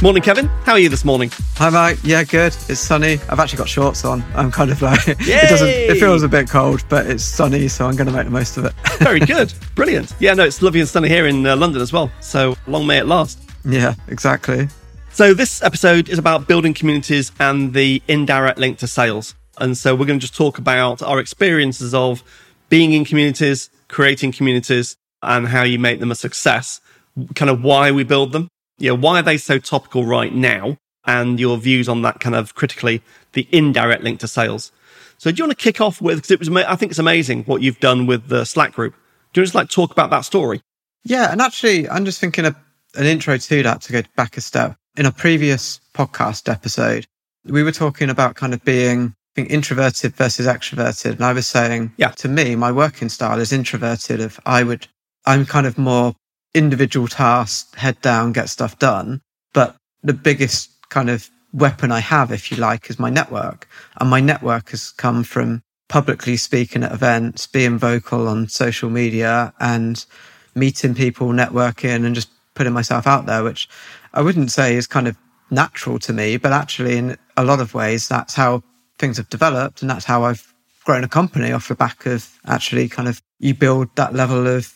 Morning, Kevin. How are you this morning? Hi, Mike. Yeah, good. It's sunny. I've actually got shorts on. I'm kind of like it doesn't. It feels a bit cold, but it's sunny, so I'm going to make the most of it. Very good. Brilliant. Yeah, no, it's lovely and sunny here in uh, London as well. So long may it last. yeah, exactly. So this episode is about building communities and the indirect link to sales. And so we're going to just talk about our experiences of being in communities, creating communities, and how you make them a success. Kind of why we build them. Yeah, why are they so topical right now? And your views on that kind of critically the indirect link to sales. So do you want to kick off with? Because it was, I think it's amazing what you've done with the Slack group. Do you just like talk about that story? Yeah, and actually, I'm just thinking of an intro to that to go back a step. In a previous podcast episode, we were talking about kind of being, being introverted versus extroverted. And I was saying, Yeah. to me, my working style is introverted. If I would, I'm kind of more individual tasks, head down, get stuff done. But the biggest kind of weapon I have, if you like, is my network. And my network has come from publicly speaking at events, being vocal on social media and meeting people, networking and just putting myself out there, which I wouldn't say is kind of natural to me, but actually in a lot of ways, that's how things have developed. And that's how I've grown a company off the back of actually kind of you build that level of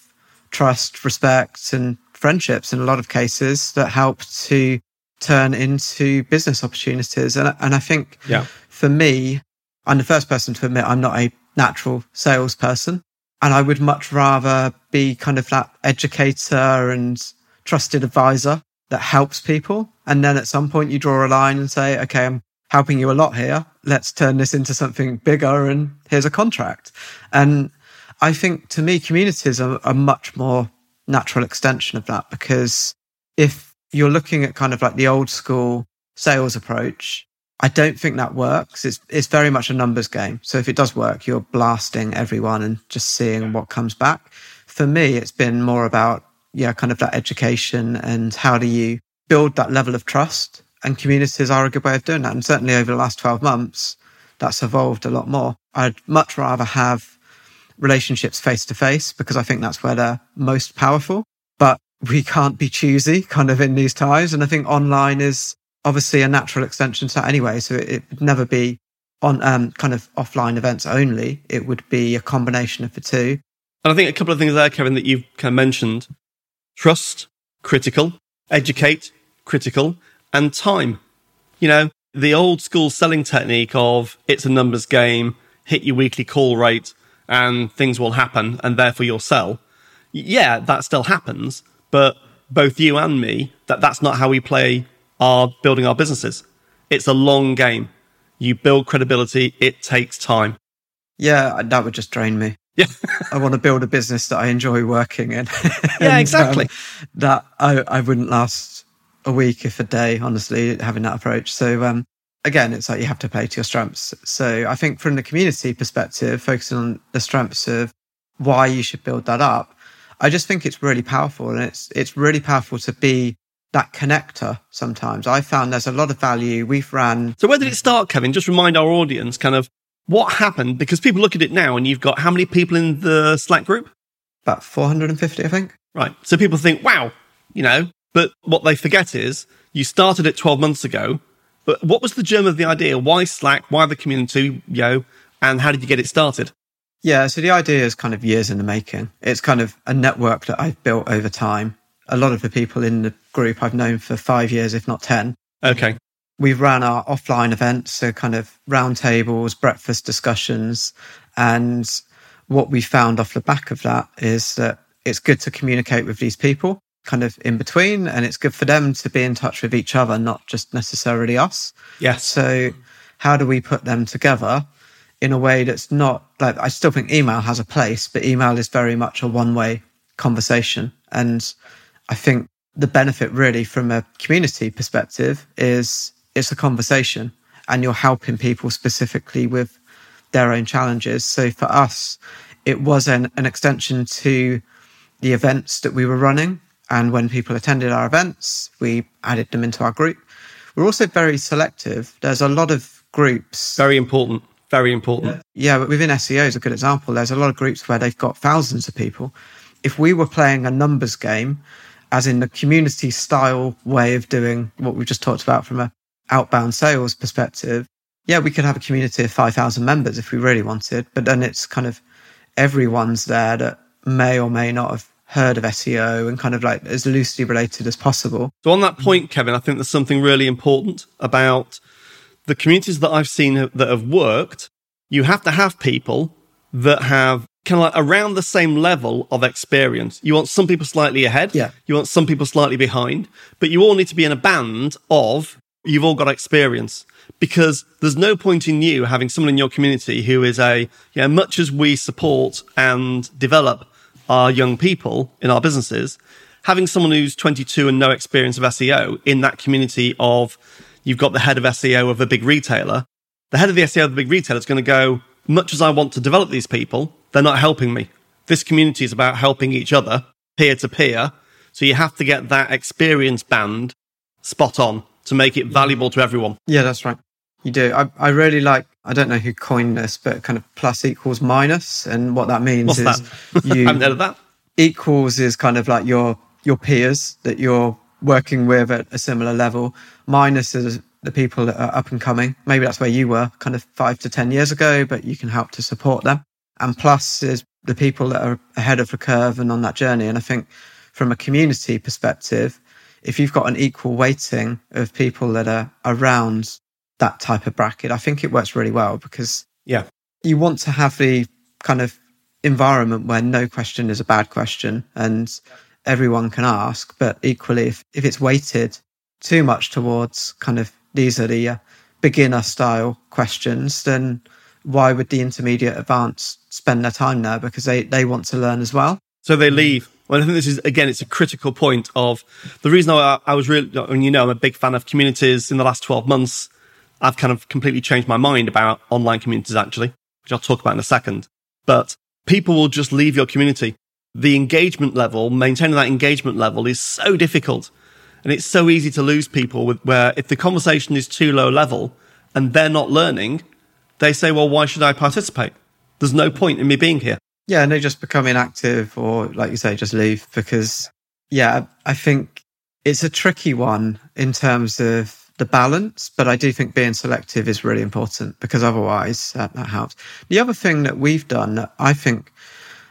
trust, respect and friendships in a lot of cases that help to turn into business opportunities. And, and I think Yeah. for me, I'm the first person to admit I'm not a natural salesperson. And I would much rather be kind of that educator and trusted advisor that helps people. And then at some point you draw a line and say, okay, I'm helping you a lot here. Let's turn this into something bigger and here's a contract. And I think to me, communities are a much more natural extension of that because if you're looking at kind of like the old school sales approach, I don't think that works. It's it's very much a numbers game. So if it does work, you're blasting everyone and just seeing what comes back. For me, it's been more about yeah, kind of that education and how do you build that level of trust. And communities are a good way of doing that. And certainly over the last 12 months, that's evolved a lot more. I'd much rather have relationships face to face because I think that's where they're most powerful. But we can't be choosy kind of in these times. And I think online is obviously a natural extension to that anyway. So it, it would never be on um, kind of offline events only. It would be a combination of the two. And I think a couple of things there, Kevin, that you've kind of mentioned trust, critical, educate, critical, and time. You know, the old school selling technique of it's a numbers game, hit your weekly call rate, and things will happen, and therefore you'll sell. Yeah, that still happens, but both you and me, that that's not how we play our building our businesses. It's a long game. You build credibility, it takes time. Yeah, that would just drain me. Yeah. I want to build a business that I enjoy working in. Yeah, And, exactly. um, that I, I wouldn't last a week, if a day, honestly, having that approach. So, um, again, it's like you have to play to your strengths. So I think from the community perspective, focusing on the strengths of why you should build that up, I just think it's really powerful and it's, it's really powerful to be that connector sometimes. I found there's a lot of value. We've ran So where did it start, Kevin? Just remind our audience kind of what happened because people look at it now and you've got how many people in the Slack group? about 450, I think. Right. So people think, wow, you know, but what they forget is you started it 12 months ago. But what was the germ of the idea? Why Slack? Why the community, know, and how did you get it started? Yeah, so the idea is kind of years in the making. It's kind of a network that I've built over time. A lot of the people in the group I've known for five years, if not 10. Okay. We've ran our offline events, so kind of roundtables, breakfast discussions. And what we found off the back of that is that it's good to communicate with these people kind of in between, and it's good for them to be in touch with each other, not just necessarily us. Yes. So, how do we put them together in a way that's not like I still think email has a place, but email is very much a one way conversation. And I think the benefit really from a community perspective is it's a conversation and you're helping people specifically with their own challenges. So for us, it was an, an extension to the events that we were running. And when people attended our events, we added them into our group. We're also very selective. There's a lot of groups. Very important. Very important. Yeah, but within SEO is a good example. There's a lot of groups where they've got thousands of people. If we were playing a numbers game as in the community style way of doing what we've just talked about from a outbound sales perspective, yeah, we could have a community of 5,000 members if we really wanted, but then it's kind of everyone's there that may or may not have heard of SEO and kind of like as loosely related as possible. So, on that point, Kevin, I think there's something really important about the communities that I've seen that have worked. You have to have people that have kind of like around the same level of experience. You want some people slightly ahead. Yeah. You want some people slightly behind, but you all need to be in a band of you've all got experience because there's no point in you having someone in your community who is a, you know, much as we support and develop our young people in our businesses, having someone who's 22 and no experience of SEO in that community of you've got the head of SEO of a big retailer, the head of the SEO of the big retailer is going to go, much as I want to develop these people, they're not helping me. This community is about helping each other peer to peer. So you have to get that experience band spot on to make it valuable to everyone. Yeah, that's right. You do. I, I really like, I don't know who coined this, but kind of plus equals minus. And what that means What's is that? you haven't heard of that. equals is kind of like your your peers that you're working with at a similar level. Minus is the people that are up and coming. Maybe that's where you were kind of five to 10 years ago, but you can help to support them. And plus is the people that are ahead of the curve and on that journey. And I think from a community perspective, if you've got an equal weighting of people that are around that type of bracket, I think it works really well because Yeah. you want to have the kind of environment where no question is a bad question and everyone can ask. But equally, if, if it's weighted too much towards kind of these are the uh, beginner style questions, then why would the intermediate advanced spend their time there? Because they, they want to learn as well. So they leave. Well, I think this is again, it's a critical point of the reason I, I was really, mean, you know, I'm a big fan of communities. In the last 12 months, I've kind of completely changed my mind about online communities, actually, which I'll talk about in a second. But people will just leave your community. The engagement level, maintaining that engagement level is so difficult. And it's so easy to lose people with where if the conversation is too low level and they're not learning, they say, well, why should I participate? There's no point in me being here. Yeah, and they just become inactive or, like you say, just leave because, yeah, I think it's a tricky one in terms of the balance, but I do think being selective is really important because otherwise uh, that helps. The other thing that we've done, that I think,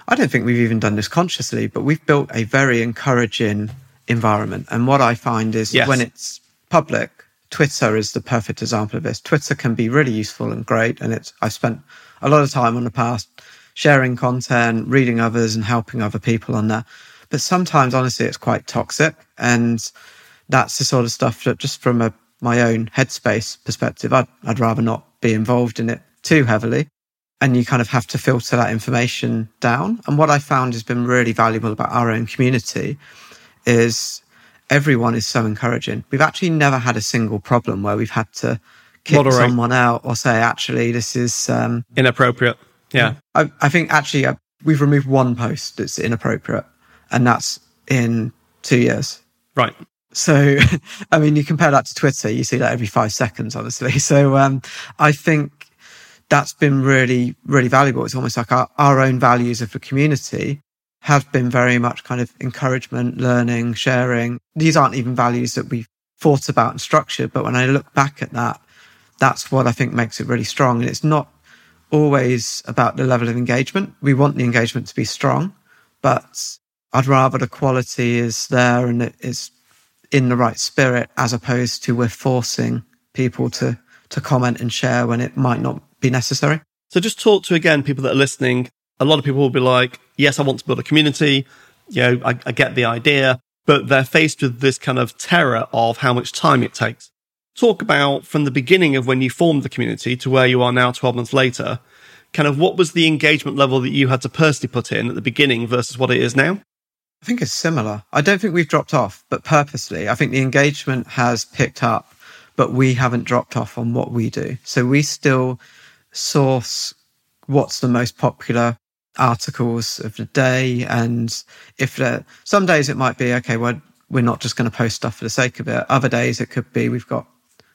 I don't think we've even done this consciously, but we've built a very encouraging environment. And what I find is Yes. when it's public, Twitter is the perfect example of this. Twitter can be really useful and great. And it's, I've spent a lot of time on the past sharing content, reading others and helping other people on there. But sometimes, honestly, it's quite toxic. And that's the sort of stuff that just from a, my own headspace perspective, I'd, I'd rather not be involved in it too heavily. And you kind of have to filter that information down. And what I found has been really valuable about our own community is everyone is so encouraging. We've actually never had a single problem where we've had to kick Moderate. someone out or say, actually, this is, um, Inappropriate. Yeah. I, I think actually uh, we've removed one post that's inappropriate and that's in two years. Right. So, I mean, you compare that to Twitter, you see that every five seconds, honestly. So, um, I think that's been really, really valuable. It's almost like our, our own values of the community have been very much kind of encouragement, learning, sharing. These aren't even values that we've thought about and structured. But when I look back at that, that's what I think makes it really strong. And it's not always about the level of engagement. We want the engagement to be strong, but I'd rather the quality is there and it is in the right spirit as opposed to we're forcing people to to comment and share when it might not be necessary. So just talk to again people that are listening. A lot of people will be like, "Yes, I want to build a community. You know, I, I get the idea," but they're faced with this kind of terror of how much time it takes. Talk about from the beginning of when you formed the community to where you are now, twelve months later. Kind of what was the engagement level that you had to personally put in at the beginning versus what it is now? I think it's similar. I don't think we've dropped off, but purposely, I think the engagement has picked up, but we haven't dropped off on what we do. So we still source what's the most popular articles of the day. And if there, some days it might be, okay, well, we're not just going to post stuff for the sake of it. Other days it could be, we've got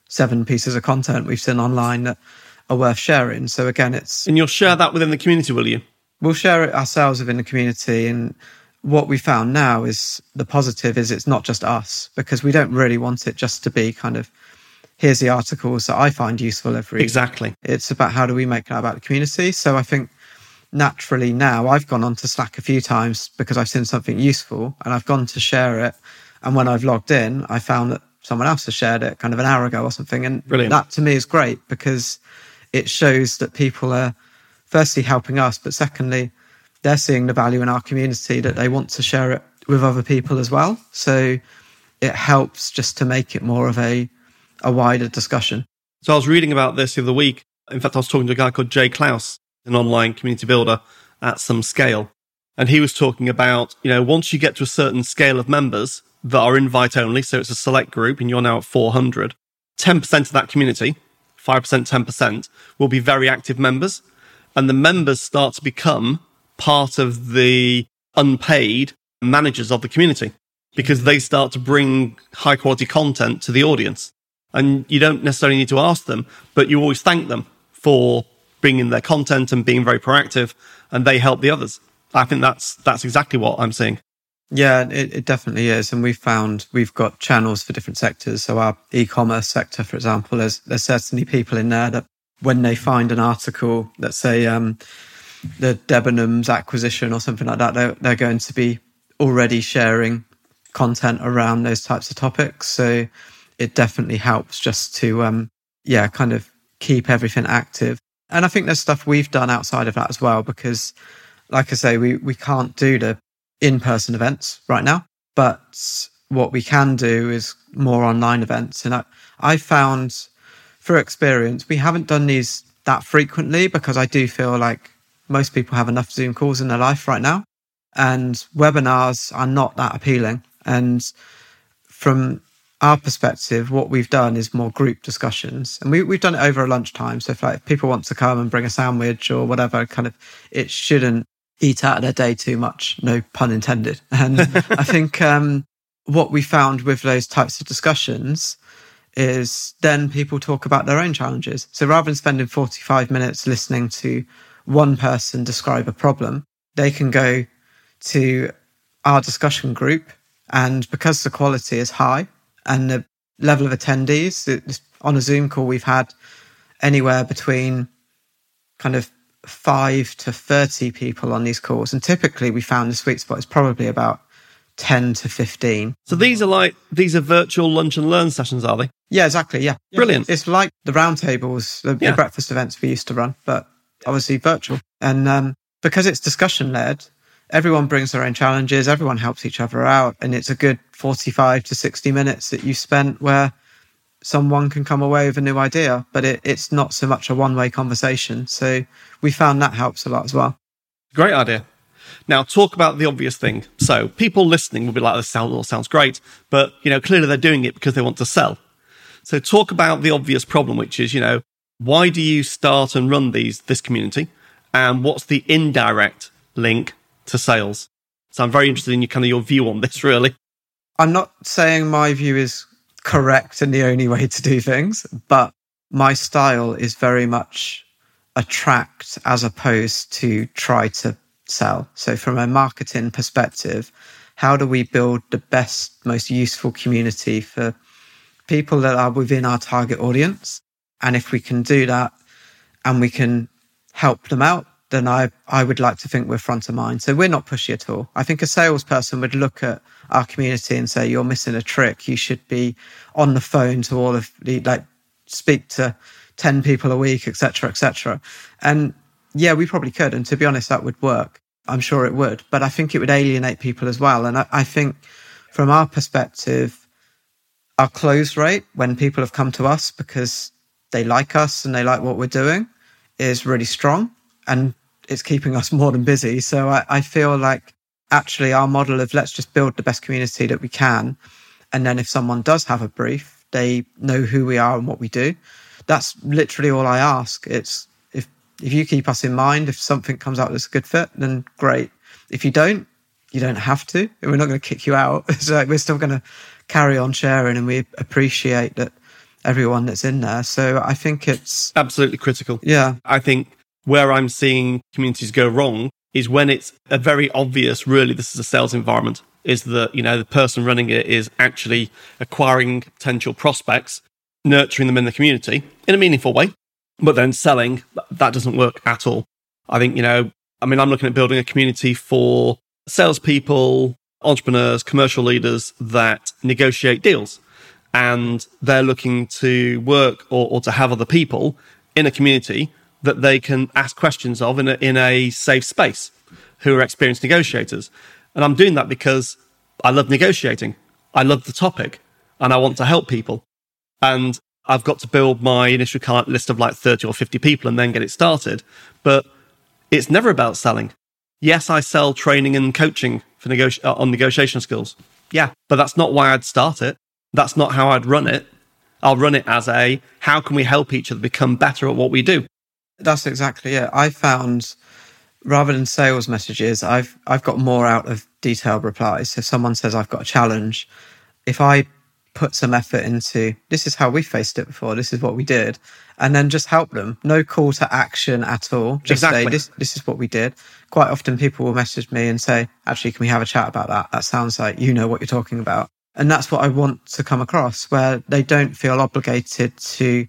seven pieces of content we've seen online that are worth sharing. So again, it's, And you'll share that within the community, will you? we'll share it ourselves within the community and what we found now is the positive is it's not just us because we don't really want it just to be kind of here's the articles that I find useful every exactly. It's about how do we make it about the community. So I think naturally now I've gone onto Slack a few times because I've seen something useful and I've gone to share it. And when I've logged in, I found that someone else has shared it kind of an hour ago or something. And Brilliant. that to me is great because it shows that people are firstly helping us, but secondly, they're seeing the value in our community that they want to share it with other people as well. So it helps just to make it more of a a wider discussion. So I was reading about this the other week. In fact, I was talking to a guy called Jay Clouse, an online community builder at some scale. And he was talking about, you know, once you get to a certain scale of members that are invite only, so it's a select group and you're now at 400, 10% of that community, 5%, 10%, will be very active members. And the members start to become part of the unpaid managers of the community because they start to bring high quality content to the audience and you don't necessarily need to ask them, but you always thank them for bringing their content and being very proactive, and they help the others. I think that's that's exactly what I'm seeing. Yeah, it, it definitely is, and we've found we've got channels for different sectors. So our e-commerce sector, for example, there's there's certainly people in there that when they find an article, let's say um, the Debenhams acquisition or something like that, they're, they're going to be already sharing content around those types of topics. So it definitely helps just to, um, yeah, kind of keep everything active. And I think there's stuff we've done outside of that as well, because like I say, we, we can't do the in person events right now, but what we can do is more online events. And I, I found through experience, we haven't done these that frequently because I do feel like most people have enough Zoom calls in their life right now. And webinars are not that appealing. And from our perspective, what we've done is more group discussions, and we, we've done it over a lunchtime. So if like people want to come and bring a sandwich or whatever, kind of, it shouldn't eat out of their day too much. No pun intended. And I think um, what we found with those types of discussions is then people talk about their own challenges. So rather than spending 45 minutes listening to one person describe a problem, they can go to our discussion group. And because the quality is high, and the level of attendees on a Zoom call, we've had anywhere between kind of five to 30 people on these calls. And typically we found the sweet spot is probably about 10 to 15. So these are like, these are virtual lunch and learn sessions, are they? Yeah, exactly. Yeah. Brilliant. It's like the roundtables, the, yeah. the breakfast events we used to run, but obviously virtual. And um, because it's discussion led, everyone brings their own challenges, everyone helps each other out, and it's a good 45 to 60 minutes that you spent where someone can come away with a new idea, but it, it's not so much a one way conversation. So we found that helps a lot as well. Great idea. Now, talk about the obvious thing. So, people listening will be like, "This sounds all sounds great," but you know, clearly they're doing it because they want to sell. So, talk about the obvious problem, which is, you know, why do you start and run these this community, and what's the indirect link to sales. So I'm very interested in your kind of your view on this, really. I'm not saying my view is correct and the only way to do things, but my style is very much attract as opposed to try to sell. So from a marketing perspective, how do we build the best, most useful community for people that are within our target audience? And if we can do that and we can help them out, then I, I would like to think we're front of mind. So we're not pushy at all. I think a salesperson would look at our community and say, you're missing a trick. You should be on the phone to all of the, like, speak to 10 people a week, etc., etc. And yeah, we probably could. And to be honest, that would work. I'm sure it would, but I think it would alienate people as well. And I, I think from our perspective, our close rate when people have come to us because they like us and they like what we're doing is really strong and it's keeping us more than busy. So I, I feel like actually our model of let's just build the best community that we can. And then if someone does have a brief, they know who we are and what we do. That's literally all I ask. It's if if you keep us in mind, if something comes out that's a good fit, then great. If you don't, you don't have to. We're not going to kick you out. Like we're still going to carry on sharing, and we appreciate that everyone that's in there. So I think it's absolutely critical. Yeah, I think where I'm seeing communities go wrong is when it's a very obvious, really, this is a sales environment, is that, you know, the person running it is actually acquiring potential prospects, nurturing them in the community in a meaningful way, but then selling, that doesn't work at all. I think, you know, I mean, I'm looking at building a community for salespeople, entrepreneurs, commercial leaders that negotiate deals. And they're looking to work or, or to have other people in a community that they can ask questions of in a, in a safe space who are experienced negotiators. And I'm doing that because I love negotiating. I love the topic and I want to help people. And I've got to build my initial list of like 30 or 50 people and then get it started. But it's never about selling. Yes, I sell training and coaching for negoti- uh, on negotiation skills. Yeah, but that's not why I'd start it. That's not how I'd run it. I'll run it as a how can we help each other become better at what we do? That's exactly it. I found rather than sales messages, I've I've got more out of detailed replies. So If someone says I've got a challenge, if I put some effort into this is how we faced it before, this is what we did, and then just help them. No call to action at all. Just exactly. say this this is what we did. Quite often people will message me and say, actually, can we have a chat about that? That sounds like you know what you're talking about. And that's what I want to come across, where they don't feel obligated to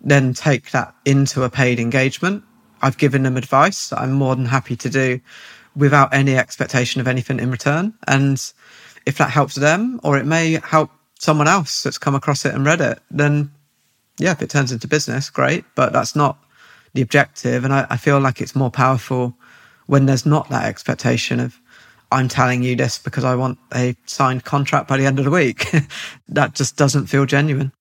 then take that into a paid engagement. I've given them advice I'm more than happy to do without any expectation of anything in return. And if that helps them or it may help someone else that's come across it and read it, then yeah, if it turns into business, great. But that's not the objective. And I, I feel like it's more powerful when there's not that expectation of, I'm telling you this because I want a signed contract by the end of the week. that just doesn't feel genuine.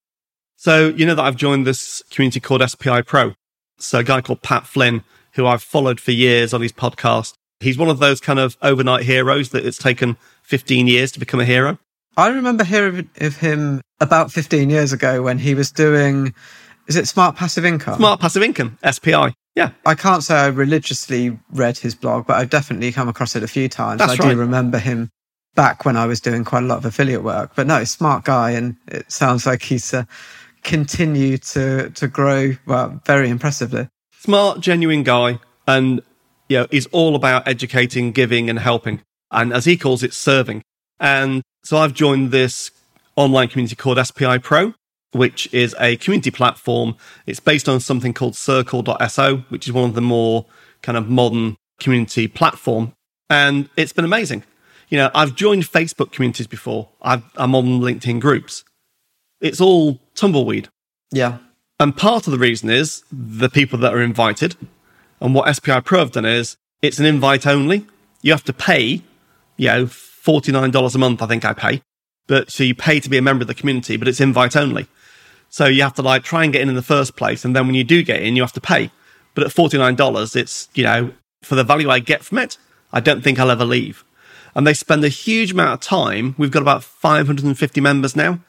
So, you know that I've joined this community called SPI Pro. So, a guy called Pat Flynn, who I've followed for years on his podcast, he's one of those kind of overnight heroes that it's taken 15 years to become a hero. I remember hearing of him about 15 years ago when he was doing, is it Smart Passive Income? Smart Passive Income, SPI. Yeah. I can't say I religiously read his blog, but I've definitely come across it a few times. That's I right. do remember him back when I was doing quite a lot of affiliate work. But no, smart guy, and it sounds like he's uh, continued to to grow well very impressively. Smart, genuine guy, and you know, he's all about educating, giving, and helping, and as he calls it, serving. And so I've joined this online community called SPI Pro, which is a community platform. It's based on something called Circle.so, which is one of the more kind of modern community platform, and it's been amazing. You know, I've joined Facebook communities before. i am on LinkedIn groups. It's all tumbleweed. Yeah. And part of the reason is the people that are invited. And what SPI Pro have done is it's an invite only. You have to pay, you know, $49 a month, I think I pay. But so you pay to be a member of the community, but it's invite only. So you have to like try and get in in the first place. And then when you do get in, you have to pay. But at $49, it's, you know, for the value I get from it, I don't think I'll ever leave. And they spend a huge amount of time. We've got about 550 members now,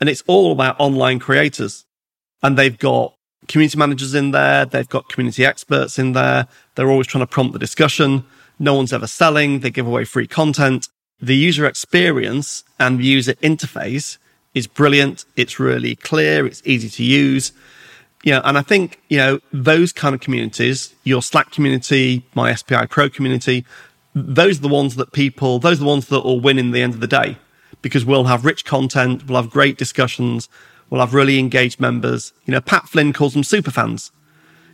and it's all about online creators. And they've got community managers in there. They've got community experts in there. They're always trying to prompt the discussion. No one's ever selling. They give away free content. The user experience and the user interface is brilliant. It's really clear. It's easy to use. You know, and I think, you know, those kind of communities, your Slack community, my SPI Pro community, those are the ones that people, those are the ones that will win in the end of the day because we'll have rich content, we'll have great discussions, we'll have really engaged members. You know, Pat Flynn calls them super fans.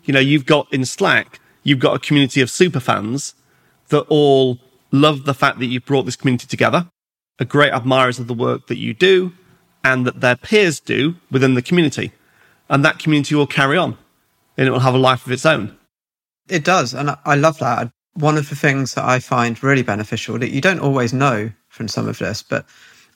You know, you've got in Slack, you've got a community of super fans that all love the fact that you've brought this community together, are great admirers of the work that you do and that their peers do within the community. And that community will carry on and it will have a life of its own. It does. And I love that. One of the things that I find really beneficial that you don't always know from some of this, but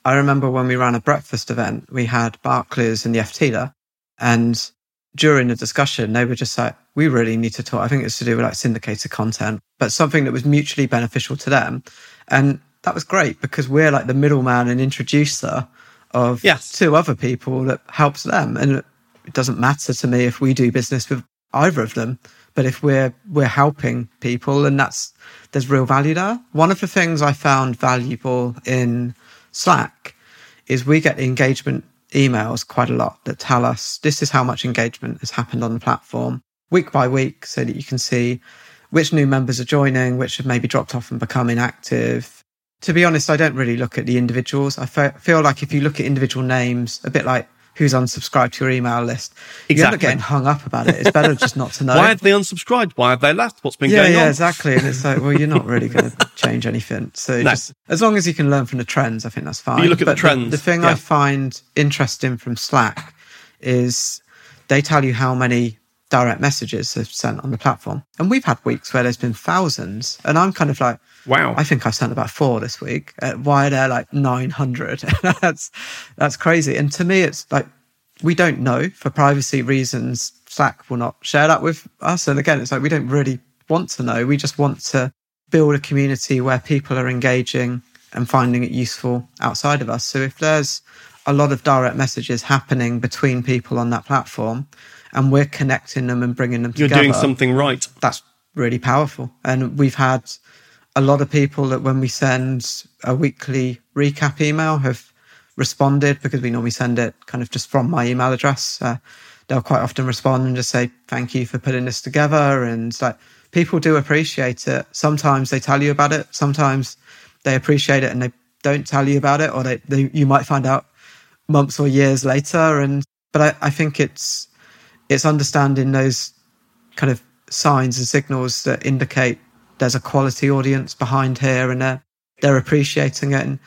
I remember when we ran a breakfast event, we had Barclays and the FT. And during the discussion, they were just like, we really need to talk. I think it's to do with like syndicated content, but something that was mutually beneficial to them. And that was great because we're like the middleman and introducer of yes. two other people that helps them. And it doesn't matter to me if we do business with either of them. But if we're we're helping people and that's there's real value there. One of the things I found valuable in Slack is we get engagement emails quite a lot that tell us this is how much engagement has happened on the platform week by week so that you can see which new members are joining, which have maybe dropped off and become inactive. To be honest, I don't really look at the individuals. I feel like if you look at individual names, a bit like who's unsubscribed to your email list, you end up getting hung up about it. It's better just not to know. Why have they unsubscribed? Why have they left? What's been yeah, going yeah, on? Yeah, exactly. And it's like, well, you're not really going to change anything. So No. just as long as you can learn from the trends, I think that's fine. you look at the But trends, The, thing yeah. I find interesting from Slack is they tell you how many direct messages have sent on the platform. And we've had weeks where there's been thousands. And I'm kind of like, Wow. I think I've sent about four this week. Uh, why are there like 900? that's, that's crazy. And to me, it's like, we don't know for privacy reasons. Slack will not share that with us. And again, it's like, we don't really want to know. We just want to build a community where people are engaging and finding it useful outside of us. So if there's a lot of direct messages happening between people on that platform and we're connecting them and bringing them together. You're doing something right. that's really powerful. And we've had a lot of people that when we send a weekly recap email have responded because we normally send it kind of just from my email address. Uh, they'll quite often respond and just say, thank you for putting this together. And like people do appreciate it. Sometimes they tell you about it. Sometimes they appreciate it and they don't tell you about it or they, they you might find out months or years later. And, but I, I think it's, it's understanding those kind of signs and signals that indicate there's a quality audience behind here and they're, they're appreciating it. And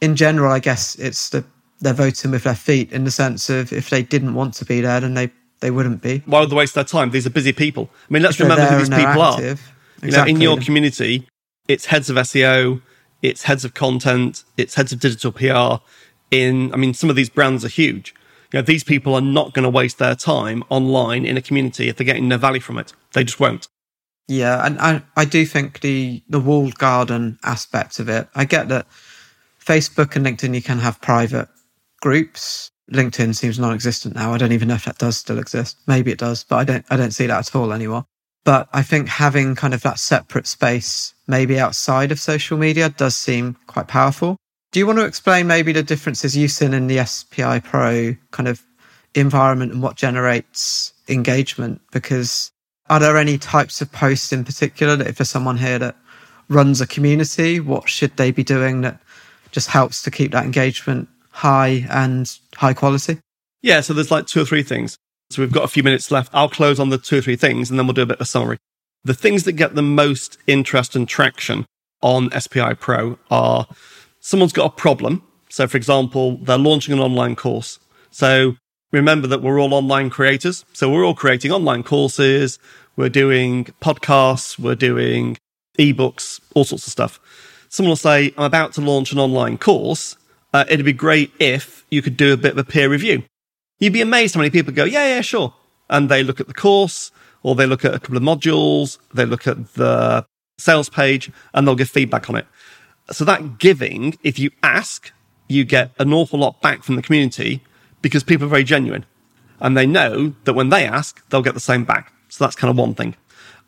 in general, I guess it's the, they're voting with their feet in the sense of if they didn't want to be there, then they, they wouldn't be. Why would they waste their time? These are busy people. I mean, let's remember who these people are. active. You know, in your community, it's heads of SEO, it's heads of content, it's heads of digital PR. In, I mean, some of these brands are huge. Know, these people are not going to waste their time online in a community if they're getting no value from it. They just won't. Yeah, and I, I do think the the walled garden aspect of it. I get that Facebook and LinkedIn you can have private groups. LinkedIn seems non-existent now. I don't even know if that does still exist. Maybe it does, but I don't I don't see that at all anymore. But I think having kind of that separate space, maybe outside of social media, does seem quite powerful. Do you want to explain maybe the differences you've seen in the SPI Pro kind of environment and what generates engagement? Because are there any types of posts in particular that if there's someone here that runs a community, what should they be doing that just helps to keep that engagement high and high quality? Yeah, so there's like two or three things. So we've got a few minutes left. I'll close on the two or three things and then we'll do a bit of a summary. The things that get the most interest and traction on SPI Pro are someone's got a problem. So, for example, they're launching an online course. So, remember that we're all online creators. So, we're all creating online courses, we're doing podcasts, we're doing ebooks, all sorts of stuff. Someone will say, I'm about to launch an online course. Uh, it'd be great if you could do a bit of a peer review. You'd be amazed how many people go, yeah, yeah, sure. And they look at the course or they look at a couple of modules, they look at the sales page and they'll give feedback on it. So that giving, if you ask, you get an awful lot back from the community because people are very genuine and they know that when they ask, they'll get the same back. So that's kind of one thing.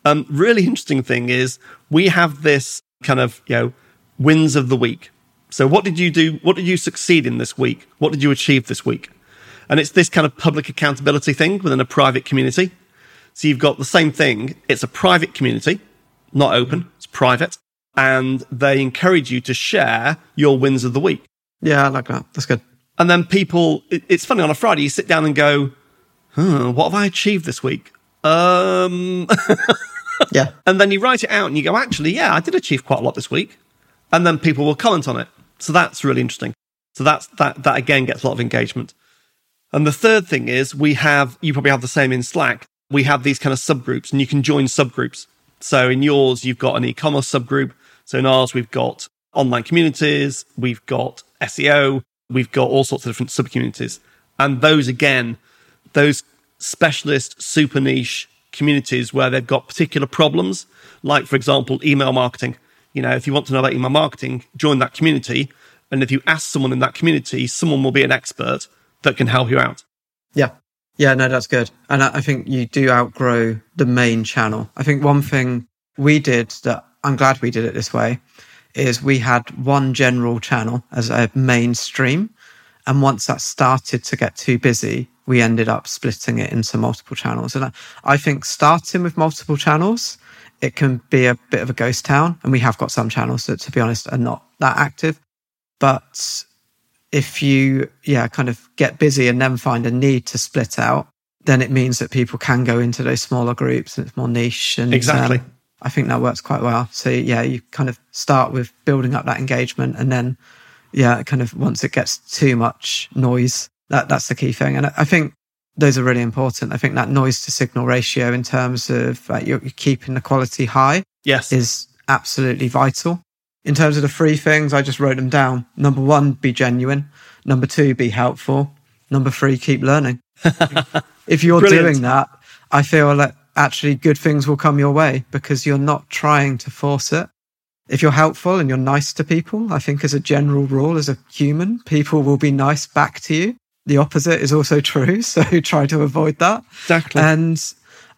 Um, really interesting thing is we have this kind of, you know, wins of the week. So what did you do? What did you succeed in this week? What did you achieve this week? And it's this kind of public accountability thing within a private community. So you've got the same thing. It's a private community, not open. It's private. And they encourage you to share your wins of the week. Yeah, I like that. That's good. And then people, it- it's funny on a Friday, you sit down and go, huh, what have I achieved this week? Um, Yeah. and then you write it out and you go, actually, yeah, I did achieve quite a lot this week. And then people will comment on it. So that's really interesting. So that's, that, that again gets a lot of engagement. And the third thing is we have, you probably have the same in Slack. We have these kind of subgroups and you can join subgroups. So in yours, you've got an e-commerce subgroup. So in ours, we've got online communities. We've got SEO. We've got all sorts of different sub communities. And those again, those specialist super niche communities where they've got particular problems, like for example, email marketing. You know, if you want to know about email marketing, join that community. And if you ask someone in that community, someone will be an expert that can help you out. Yeah. Yeah, no, that's good. And I I think you do outgrow the main channel. I think one thing we did that I'm glad we did it this way is we had one general channel as a mainstream. And once that started to get too busy, we ended up splitting it into multiple channels. And I, think starting with multiple channels it can be a bit of a ghost town. And we have got some channels that, to be honest, are not that active. But if you, yeah, kind of get busy and then find a need to split out, then it means that people can go into those smaller groups and it's more niche. And exactly. Um, I think that works quite well. So yeah, you kind of start with building up that engagement and then, yeah, kind of once it gets too much noise, that that's the key thing. And I think those are really important. I think that noise to signal ratio in terms of uh, you're, you're keeping the quality high yes. is absolutely vital. In terms of the three things, I just wrote them down. Number one, be genuine. Number two, be helpful. Number three, keep learning. if you're Brilliant. doing that, I feel that actually good things will come your way because you're not trying to force it. If you're helpful and you're nice to people, I think as a general rule, as a human, people will be nice back to you. The opposite is also true. So try to avoid that. Exactly. And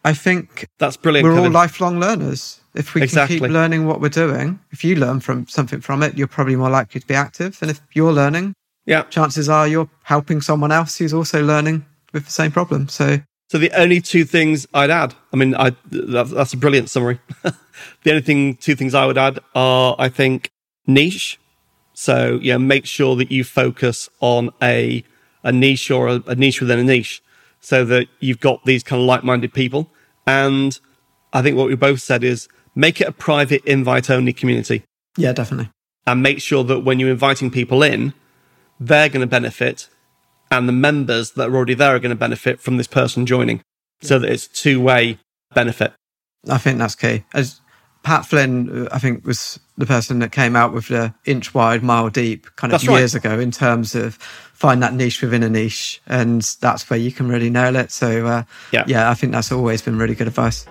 I think that's brilliant. We're all lifelong learners. If we exactly. can keep learning what we're doing, if you learn from something from it, you're probably more likely to be active. And if you're learning, yeah, chances are you're helping someone else who's also learning with the same problem. So, so the only two things I'd add, I mean, I that, that's a brilliant summary. the only thing, two things I would add are, I think, niche. So yeah, make sure that you focus on a a niche or a, a niche within a niche, so that you've got these kind of like-minded people. And I think what we both said is make it a private invite only community. Yeah, definitely. And make sure that when you're inviting people in, they're going to benefit and the members that are already there are going to benefit from this person joining so that it's two way benefit. I think that's key. As Pat Flynn, I think, was the person that came out with the inch wide, mile deep kind of that's years right. ago in terms of find that niche within a niche. And that's where you can really nail it. So, uh, yeah. yeah, I think that's always been really good advice.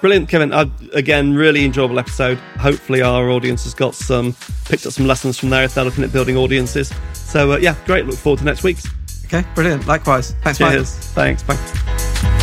Brilliant, Kevin. I, again, really enjoyable episode. Hopefully, our audience has got some, picked up some lessons from there if they're looking at building audiences. So, uh, yeah, great. Look forward to next week's. Okay, brilliant. Likewise. Thanks, Cheers. Mike. Thanks. Bye.